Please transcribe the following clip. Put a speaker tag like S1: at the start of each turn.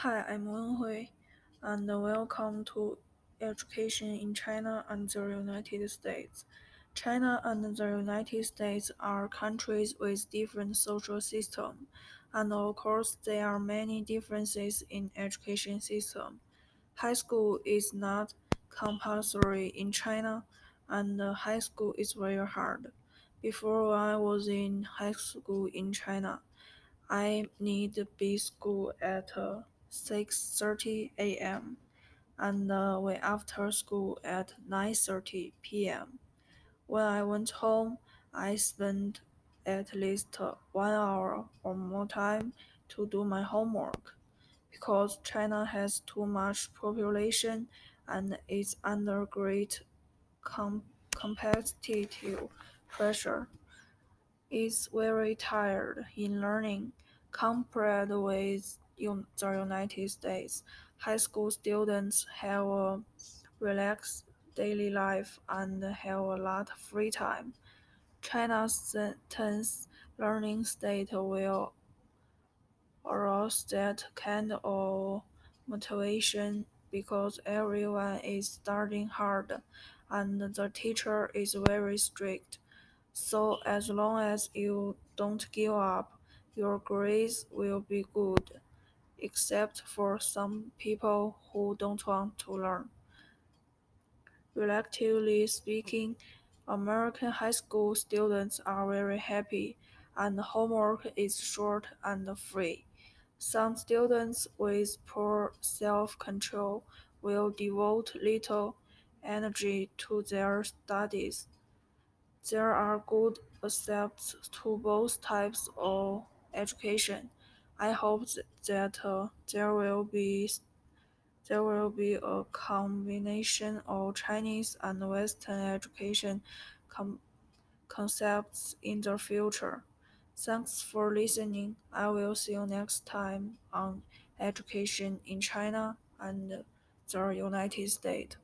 S1: Hi, I'm Wen Hui, and welcome to Education in China and the United States. China and the United States are countries with different social systems, and of course there are many differences in education system. High school is not compulsory in China, and high school is very hard. Before I was in high school in China, I need be school at uh, 6:30 a.m. and uh, we after school at 9:30 p.m. When I went home, I spent at least one hour or more time to do my homework because China has too much population and is under great com- competitive pressure is very tired in learning compared with United States. High school students have a relaxed daily life and have a lot of free time. China's tense learning state will arouse that kind of motivation because everyone is studying hard and the teacher is very strict. So as long as you don't give up, your grades will be good, except for some people who don't want to learn. Relatively speaking, American high school students are very happy, and homework is short and free. Some students with poor self-control will devote little energy to their studies. There are good aspects to both types of education. I hope that uh, there will be there will be a combination of Chinese and Western education com- concepts in the future. Thanks for listening. I will see you next time on education in China and the United States.